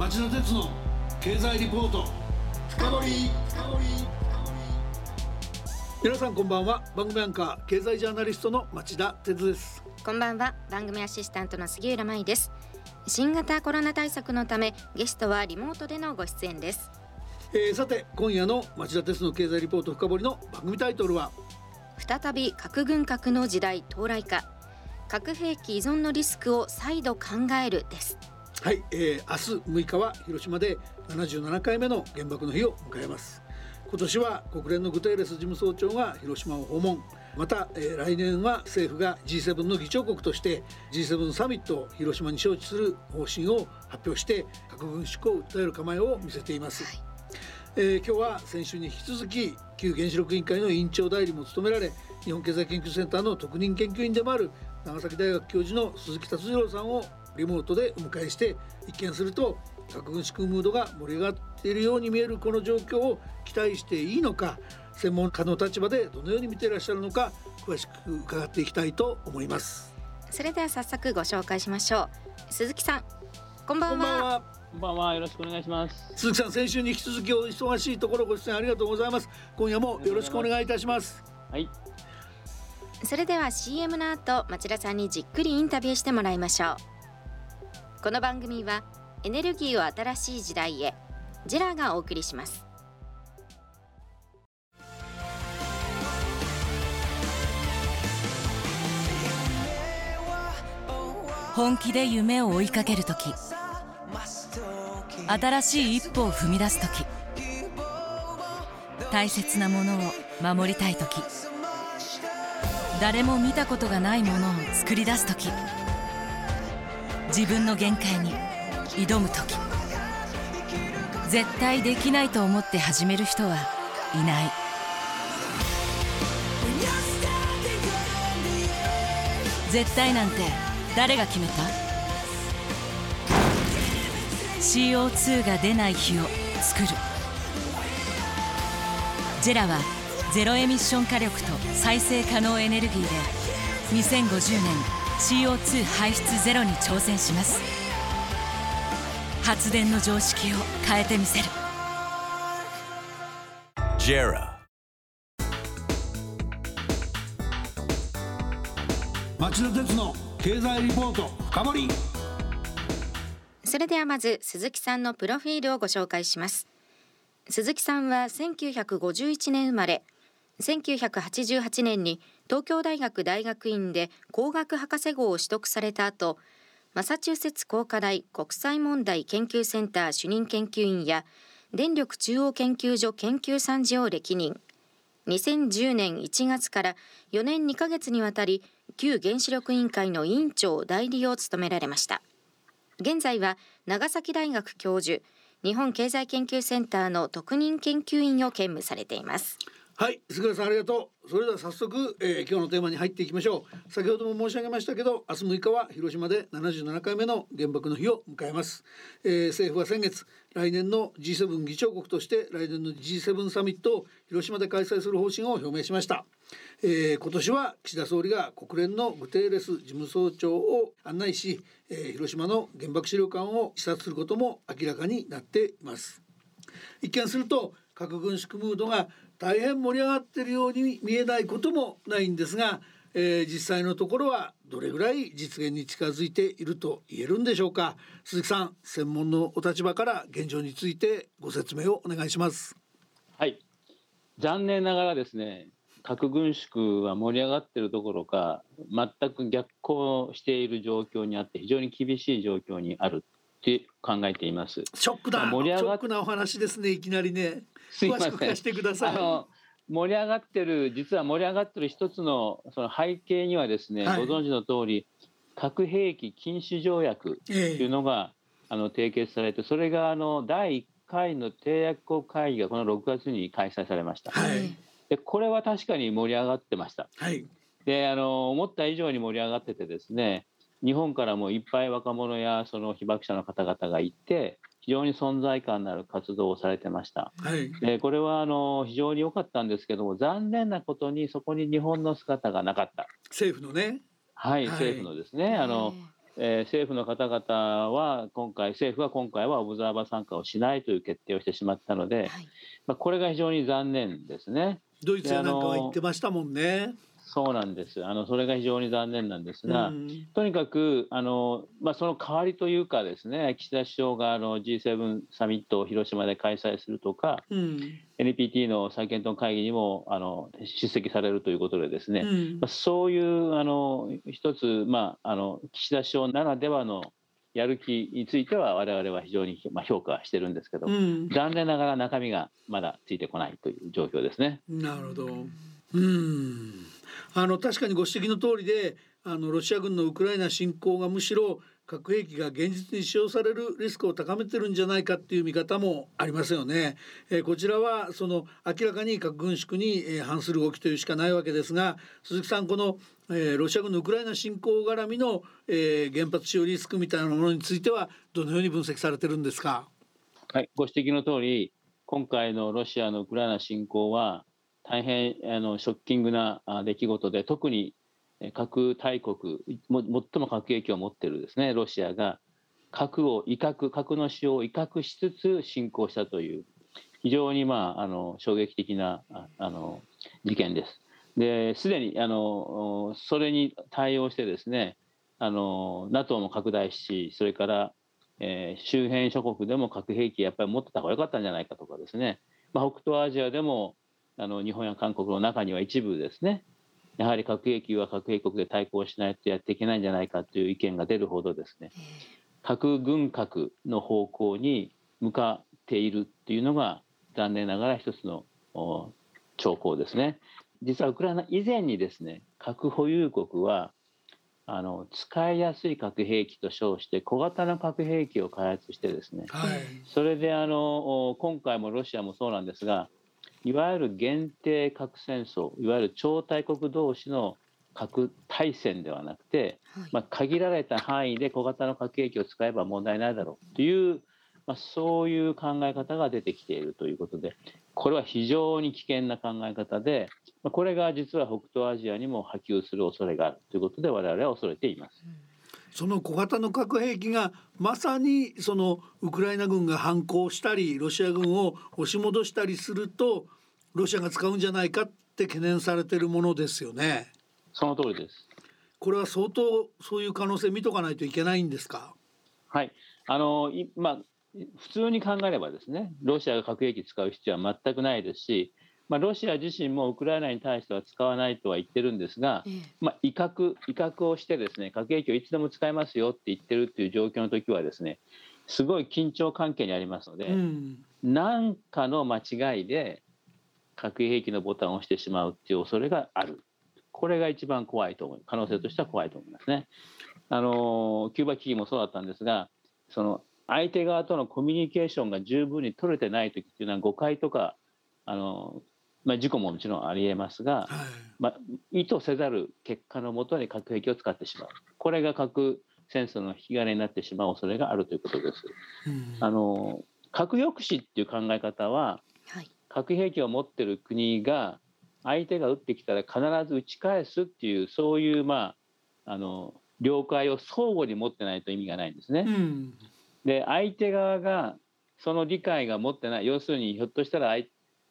町田鉄の経済リポート。深掘皆さんこんばんは。番組アンカー経済ジャーナリストの町田鉄です。こんばんは。番組アシスタントの杉浦舞です。新型コロナ対策のためゲストはリモートでのご出演です。えー、さて今夜の町田鉄の経済リポート深掘りの番組タイトルは？再び核軍拡の時代到来か。核兵器依存のリスクを再度考えるですはい、えー、明日6日は広島で77回目の原爆の日を迎えます。今年は国連のグテーレス事務総長が広島を訪問。また、えー、来年は政府が G7 の議長国として G7 サミットを広島に招致する方針を発表して核軍縮を訴える構えを見せています、はい。えー、今日は先週に引き続き旧原子力委員会の委員長代理も務められ日本経済研究センターの特任研究員でもある長崎大学教授の鈴木達次郎さんをリモートでお迎えして一見すると核軍縮ムードが盛り上がっているように見えるこの状況を期待していいのか専門家の立場でどのように見ていらっしゃるのか詳しく伺っていきたいと思いますそれでは早速ご紹介しましょう鈴木さんこんばんはこんばんは。よろしくお願いします。鈴木さん、先週に引き続きお忙しいところご出演ありがとうございます。今夜もよろしくお願いいたします。はい。それでは CM の後、町田さんにじっくりインタビューしてもらいましょう。この番組はエネルギーを新しい時代へジェラがお送りします。本気で夢を追いかけるとき。新しい一歩を踏み出す時大切なものを守りたい時誰も見たことがないものを作り出す時自分の限界に挑む時。絶対できないと思って始める人はいない。絶対なんて誰が決めた？CO2 が出ない日を作る。ジェラはゼロエミッション火力と再生可能エネルギーで2050年 CO2 排出ゼロに挑戦します。発電の常識を変えてみせる。ジェラ町田鉄の経済リポート深掘り。それではまず鈴木さんのプロフィールをご紹介します。鈴木さんは1951年生まれ1988年に東京大学大学院で工学博士号を取得された後マサチューセッツ工科大国際問題研究センター主任研究員や電力中央研究所研究参事を歴任。2010年1月から4年2ヶ月にわたり旧原子力委員会の委員長代理を務められました。現在は長崎大学教授日本経済研究センターの特任研究員を兼務されています。はい菅原さんありがとう。それでは早速、えー、今日のテーマに入っていきましょう。先ほども申し上げましたけど明日6日は広島で77回目の原爆の日を迎えます、えー、政府は先月来年の G7 議長国として来年の G7 サミットを広島で開催する方針を表明しました。えー、今年は岸田総理が国連のグテーレス事務総長を案内し、えー、広島の原爆資料館を視察することも明らかになっています。一見すると核軍縮ムードが大変盛り上がっているように見えないこともないんですが、えー、実際のところはどれぐらい実現に近づいていると言えるんでしょうか。鈴木さん専門のお立場から現状についてご説明をお願いします。はい。残念ながらですね核軍縮は盛り上がっているどころか全く逆行している状況にあって非常に厳しい状況にある。って考えています。ショックだ。盛り上がっなお話ですね。いきなりね。詳しく聞かせてください。あの盛り上がってる実は盛り上がってる一つのその背景にはですね、はい、ご存知の通り核兵器禁止条約というのが、えー、あの締結されてそれがあの第1回の締約国会議がこの6月に開催されました。はいでこれは確かに盛り上がってました。はい、であの思った以上に盛り上がっててですね日本からもいっぱい若者やその被爆者の方々がいて非常に存在感のある活動をされてました。はい、でこれはあの非常に良かったんですけども残念なことにそこに日本の姿がなかった。政府のね。はい、はい、政府のですねあのえー、政府の方々は今回政府は今回はオブザーバー参加をしないという決定をしてしまったので、はい、まあ、これが非常に残念ですね。ドイツやなんかは言ってましたもんね。そうなんです。あのそれが非常に残念なんですが、うん、とにかくあのまあその代わりというかですね、岸田首相があの G7 サミットを広島で開催するとか、うん、NPT の再検討会議にもあの出席されるということでですね、うん、まあ、そういうあの一つまああの岸田首相ならではのやる気については我々は非常にまあ評価してるんですけど、残念ながら中身がまだついてこないという状況ですね。なるほど。うんあの確かにご指摘の通りであのロシア軍のウクライナ侵攻がむしろ核兵器が現実に使用されるリスクを高めてるんじゃないかっていう見方もありますよね。えー、こちらはその明らかに核軍縮に、え、反する動きというしかないわけですが鈴木さんこの、えー、ロシア軍のウクライナ侵攻絡みの、え、原発使用リスクみたいなものについてはどのように分析されてるんですか？はい、ご指摘の通り今回のロシアのウクライナ侵攻は大変あのショッキングな出来事で特に核大国最も核兵器を持っているですねロシアが核を威嚇核の使用を威嚇しつつ侵攻したという非常に、まあ、あの衝撃的なあの事件です。ですでにあのそれに対応してですねあの NATO も拡大しそれから、えー、周辺諸国でも核兵器やっぱり持ってた方が良かったんじゃないかとかですね、まあ、北東アジアでもあの日本や韓国の中には一部ですね。やはり核兵器は核兵国で対抗しないとやっていけないんじゃないかという意見が出るほどですね。核軍拡の方向に向かっているっていうのが残念ながら一つの兆候ですね。実はウクライナ以前にですね核保有国はあの使いやすい核兵器と称して小型の核兵器を開発してですね、はい、それであの今回もロシアもそうなんですがいわゆる限定核戦争いわゆる超大国同士の核対戦ではなくて、はい、まあ、限られた範囲で小型の核兵器を使えば問題ないだろうという、まあ、そういう考え方が出てきているということでこれは非常に危険な考え方で、まあ、これが実は北東アジアにも波及する恐れがあるということで我々は恐れています。うんその小型の核兵器がまさにそのウクライナ軍が反攻したりロシア軍を押し戻したりするとロシアが使うんじゃないかって懸念されているものですよね。その通りです。これは相当そういう可能性見とかないといけないんですか？はい、あのまあ普通に考えればですね、ロシアが核兵器使う必要は全くないですし、まあ、ロシア自身もウクライナに対しては使わないとは言ってるんですが、まあ、威嚇威嚇をしてですね核兵器をいつでも使えますよって言ってるっていう状況の時はですねすごい緊張関係にありますので、何、うん、かの間違いで核兵器のボタンを押してしまうっていう恐れがある。これが一番怖いと思う。可能性としては怖いと思いますね。あのキューバ危機もそうだったんですがその相手側とのコミュニケーションが十分に取れてない時っていうのは誤解とかあのまあ、事故ももちろんありえますが、はい、まあ、意図せざる結果のもとに核兵器を使ってしまう。これが核戦争の引き金になってしまう恐れがあるということです。あの核抑止っていう考え方は、はい、核兵器を持ってる国が相手が撃ってきたら必ず撃ち返すっていうそういうまああの了解を相互に持ってないと意味がないんですね。うん、で相手側がその理解が持ってない。要するにひょっとしたら相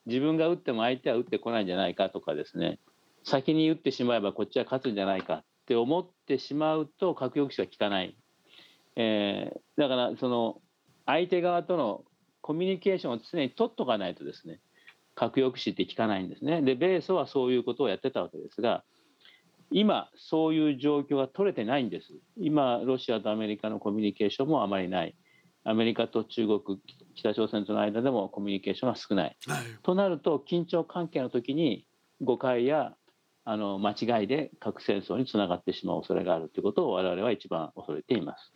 自分が打っても相手は打ってこないんじゃないかとかですね。先に打ってしまえばこっちは勝つんじゃないかって思ってしまうと核抑止は効かない、えー、だからその相手側とのコミュニケーションを常に取っとかないとですね。核抑止って効かないんですね。で米ソはそういうことをやってたわけですが今そういう状況が取れてないんです。今ロシアとアメリカのコミュニケーションもあまりない。アメリカと中国北朝鮮との間でもコミュニケーションが少ない、はい、となると緊張関係の時に誤解やあの間違いで核戦争につながってしまう恐れがあるということを我々は一番恐れています。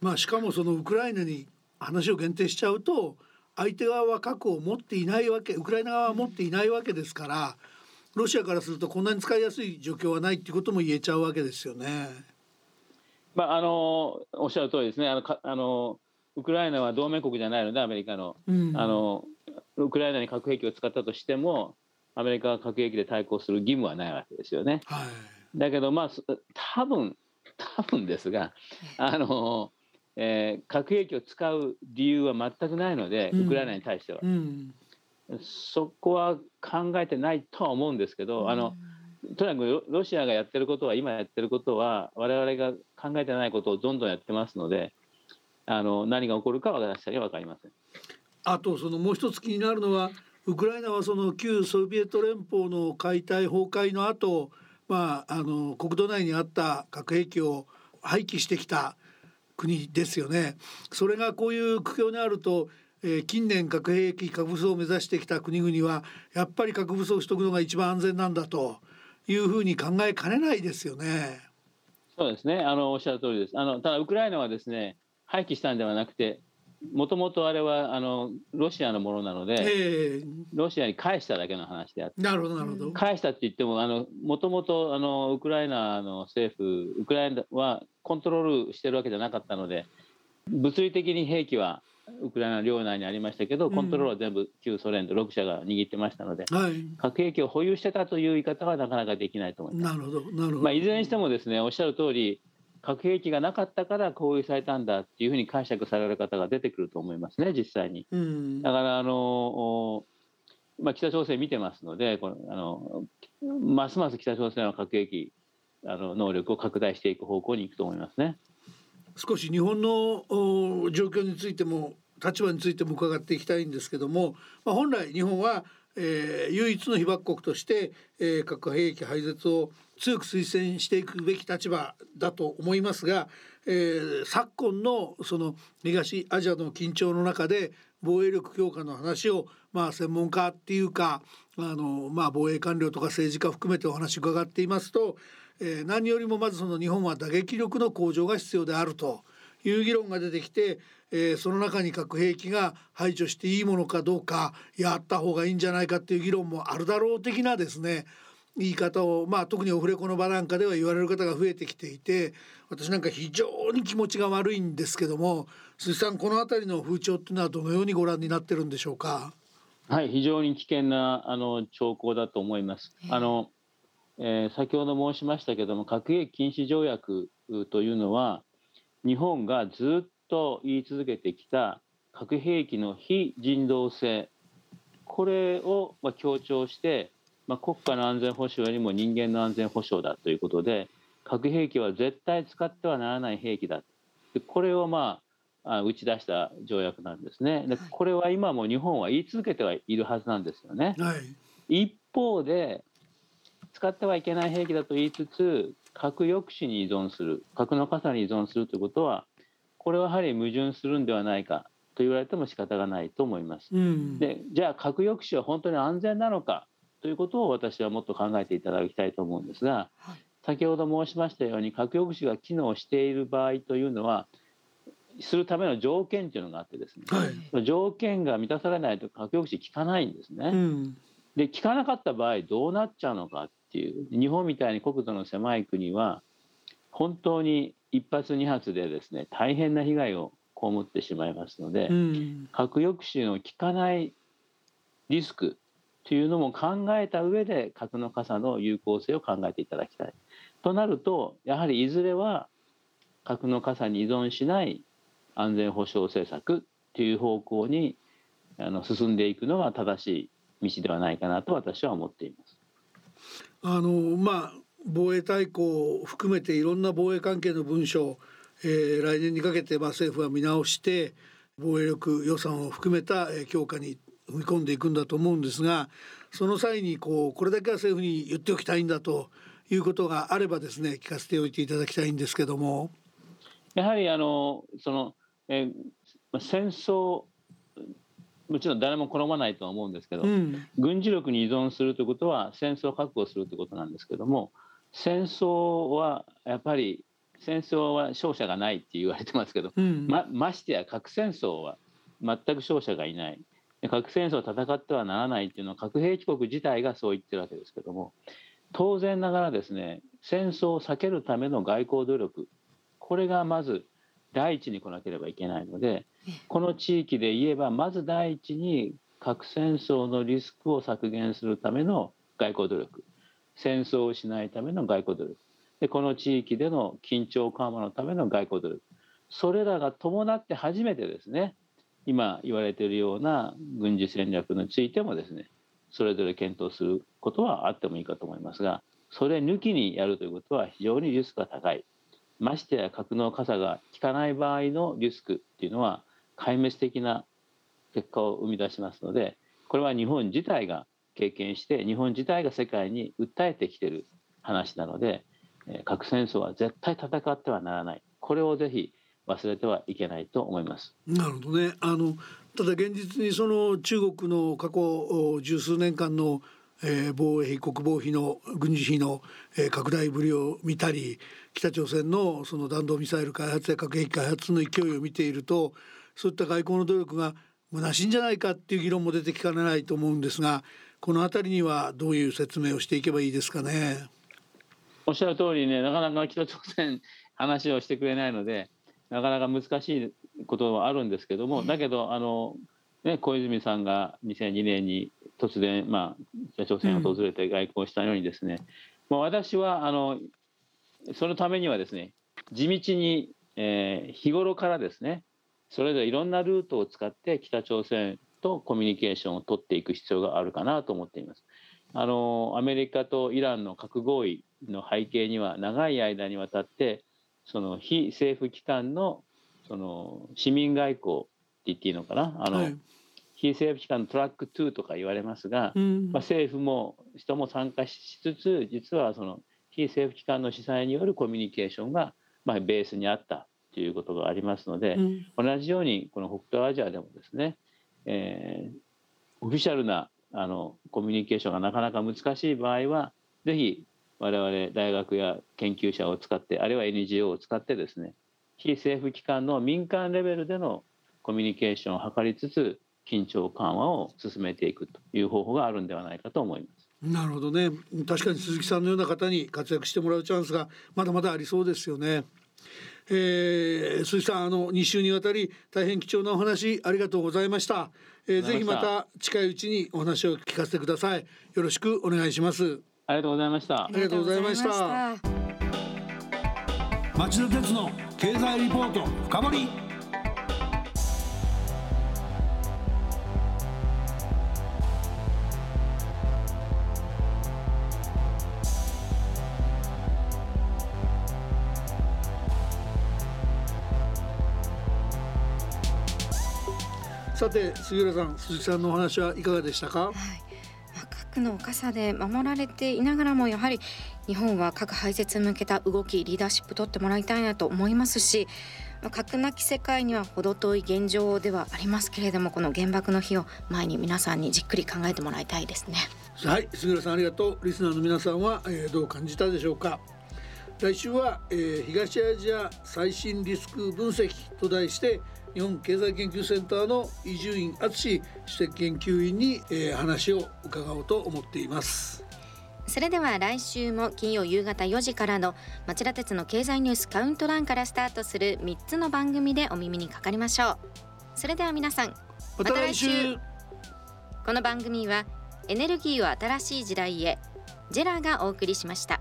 まあ、しかもそのウクライナに話を限定しちゃうと相手側は核を持っていないわけウクライナ側は持っていないわけですからロシアからするとこんなに使いやすい状況はないっていうことも言えちゃうわけですよね。まあ、あのおっしゃる通りですねあのかあのウクライナは同盟国じゃないのでアメリカの。うん、あのウクライナに核兵器を使ったとしてもアメリカが核兵器で対抗する義務はないわけですよね。はい、だけどまあ多分多分ですがあの、えー、核兵器を使う理由は全くないので、ウクライナに対しては、うん、そこは考えてないとは思うんですけど、あのとにかくロシアがやってることは今やってることは我々が考えてないことをどんどんやってますのであの何が起こるかは私は分かりません。あとそのもう一つ気になるのはウクライナはその旧ソビエト連邦の解体崩壊の後、まああの国土内にあった核兵器を廃棄してきた国ですよね。それがこういう苦境にあると、えー、近年核兵器核武装を目指してきた国々はやっぱり核武装しとくのが一番安全なんだというふうに考えかねないですよね。そうですね。あのおっしゃる通りです。あのただウクライナはですね廃棄したんではなくてもともとあれはあのロシアのものなので、え。ー、ロシアに返しただけの話であってなるほどなるほど。返したって言ってももともとウクライナの政府ウクライナはコントロールしてるわけじゃなかったので物理的に兵器はウクライナ領内にありましたけどコントロールは全部旧ソ連と6社が握ってましたので、うんはい、核兵器を保有してたという言い方はなかなかできないと思います。なるほどなるほど。まあ、いずれにしてもですねおっしゃる通り核兵器がなかったから攻撃されたんだっていうふうに解釈される方が出てくると思いますね、実際に。うん、だからあの、まあ、北朝鮮見てますのでこのあのますます北朝鮮は核兵器あの能力を拡大していく方向に行くと思いますね。少し日本の状況についても立場についても伺っていきたいんですけども、まあ、本来日本は、えー、唯一の被爆国として、えー、核兵器廃絶を強く推薦していくべき立場だと思いますが、えー、昨今のその東アジアの緊張の中で防衛力強化の話をまあ専門家っていうかあのまあ防衛官僚とか政治家含めてお話伺っていますと、えー、何よりもまずその日本は打撃力の向上が必要であるという議論が出てきて、えー、その中に核兵器が排除していいものかどうかやった方がいいんじゃないかっていう議論もあるだろう的なですね言い方を、まあ、特にオフレコの場なんかでは言われる方が増えてきていて私なんか非常に気持ちが悪いんですけども鈴木さんこの辺りの風潮っていうのはどのようにご覧になってるんでしょうか？はい非常に危険なあの兆候だと思います。あのえー、先ほど申しましたけども核兵器禁止条約というのは日本がずっと言い続けてきた核兵器の非人道性これを強調してまあ、国家の安全保障よりも人間の安全保障だということで核兵器は絶対使ってはならない兵器だでこれをまあ打ち出した条約なんですね。でこれは今も日本は言い続けてはいるはずなんですよね。はい、一方で使ってはいけない兵器だと言いつつ核抑止に依存する核の傘に依存するということはこれはやはり矛盾するんではないかと言われても仕方がないと思います。うん、でじゃあ核抑止は本当に安全なのかということを私はもっと考えていただきたいと思うんですが、はい、先ほど申しましたように核抑止が機能している場合というのはするための条件というのがあってですね、はい、条件が満たされないと核抑止効かないんですね。うん、で効かなかった場合どうなっちゃうのかっていう日本みたいに国土の狭い国は本当に一発二発でですね大変な被害を被ってしまいますので、うん、核抑止の効かないリスクというのも考えた上で核の傘の有効性を考えていただきたい。となるとやはりいずれは核の傘に依存しない安全保障政策という方向にあの進んでいくのが正しい道ではないかなと私は思っています。あのまあ防衛大綱を含めていろんな防衛関係の文書、えー、来年にかけてまあ政府は見直して防衛力予算を含めた強化に踏み込んでいくんだと思うんですがその際にこうこれだけは政府に言っておきたいんだということがあればですね聞かせておいていただきたいんですけども。やはりあのその、えー、戦争もちろん誰も好まないとは思うんですけど、うん、軍事力に依存するということは戦争を確保するということなんですけども戦争はやっぱり戦争は勝者がないって言われてますけど、うん、まましてや核戦争は全く勝者がいない核戦争を戦ってはならないっていうのは核兵器国自体がそう言ってるわけですけども当然ながらですね戦争を避けるための外交努力これがまず第一に来なければいけないのでこの地域で言えばまず第一に核戦争のリスクを削減するための外交努力戦争をしないための外交努力でこの地域での緊張緩和のための外交努力それらが伴って初めてですね今言われているような軍事戦略についてもですねそれぞれ検討することはあってもいいかと思いますがそれ抜きにやるということは非常にリスクが高い。ましてや核の傘が効かない場合のリスクっていうのは壊滅的な結果を生み出しますのでこれは日本自体が経験して日本自体が世界に訴えてきている話なので核戦争は絶対戦ってはならない。これをぜひ忘れてはいけないと思います。なるほどねあのただ現実にその中国の過去十数年間のえー、防衛費国防費の軍事費の、えー、拡大ぶりを見たり北朝鮮のその弾道ミサイル開発や核兵器開発の勢いを見ているとそういった外交の努力が虚しいんじゃないかっていう議論も出てきかねないと思うんですがこの辺りにはどういう説明をしていけばいいですかね？おっしゃる通りねなかなか北朝鮮話をしてくれないのでなかなか難しいことはあるんですけどもだけどあの、ね、小泉さんが2002年に突然、まあ、北朝鮮を訪れて外交したようにですね、うん、まあ、私はあのそのためにはですね地道に、えー、日頃からですねそれぞれいろんなルートを使って北朝鮮とコミュニケーションを取っていく必要があるかなと思っています。あのアメリカとイランの核合意の背景には長い間にわたってその非政府機関のその市民外交って言っていいのかな？あの、はい、非政府機関のトラック2とか言われますが、うん、まあ、政府も人も参加しつつ実はその非政府機関の主催によるコミュニケーションが、まあ、ベースにあったということがありますので、うん、同じようにこの北東アジアでもですね、えー、オフィシャルなあのコミュニケーションがなかなか難しい場合はぜひ我々大学や研究者を使ってあるいは NGO を使ってですね非政府機関の民間レベルでのコミュニケーションを図りつつ緊張緩和を進めていくという方法があるんではないかと思います。なるほどね確かに鈴木さんのような方に活躍してもらうチャンスがまだまだありそうですよね。えー、鈴木さんあの2週にわたり大変貴重なお話ありがとうございました。えー、ぜひまた近いうちにお話を聞かせてください。よろしくお願いします。ありがとうございました。ありがとうございました。町田鉄の経済リポート深掘り。さて杉浦さん鈴木さんのお話はいかがでしたか、はいまあ、核の傘で守られていながらもやはり日本は核廃絶に向けた動きリーダーシップ取ってもらいたいなと思いますし核なき世界には程遠い現状ではありますけれどもこの原爆の日を前に皆さんにじっくり考えてもらいたいですね。はい杉浦さんありがとう。リスナーの皆さんは、えー、どう感じたでしょうか。来週は、えー、東アジア最新リスク分析と題して日本経済研究センターの伊集院敦主席研究員に、えー、話を伺おうと思っています。それでは来週も金曜夕方4時からの町田鉄の経済ニュースカウントダウンからスタートする3つの番組でお耳にかかりましょう。それでは皆さんまた来週この番組はエネルギーを新しい時代へジェラがお送りしました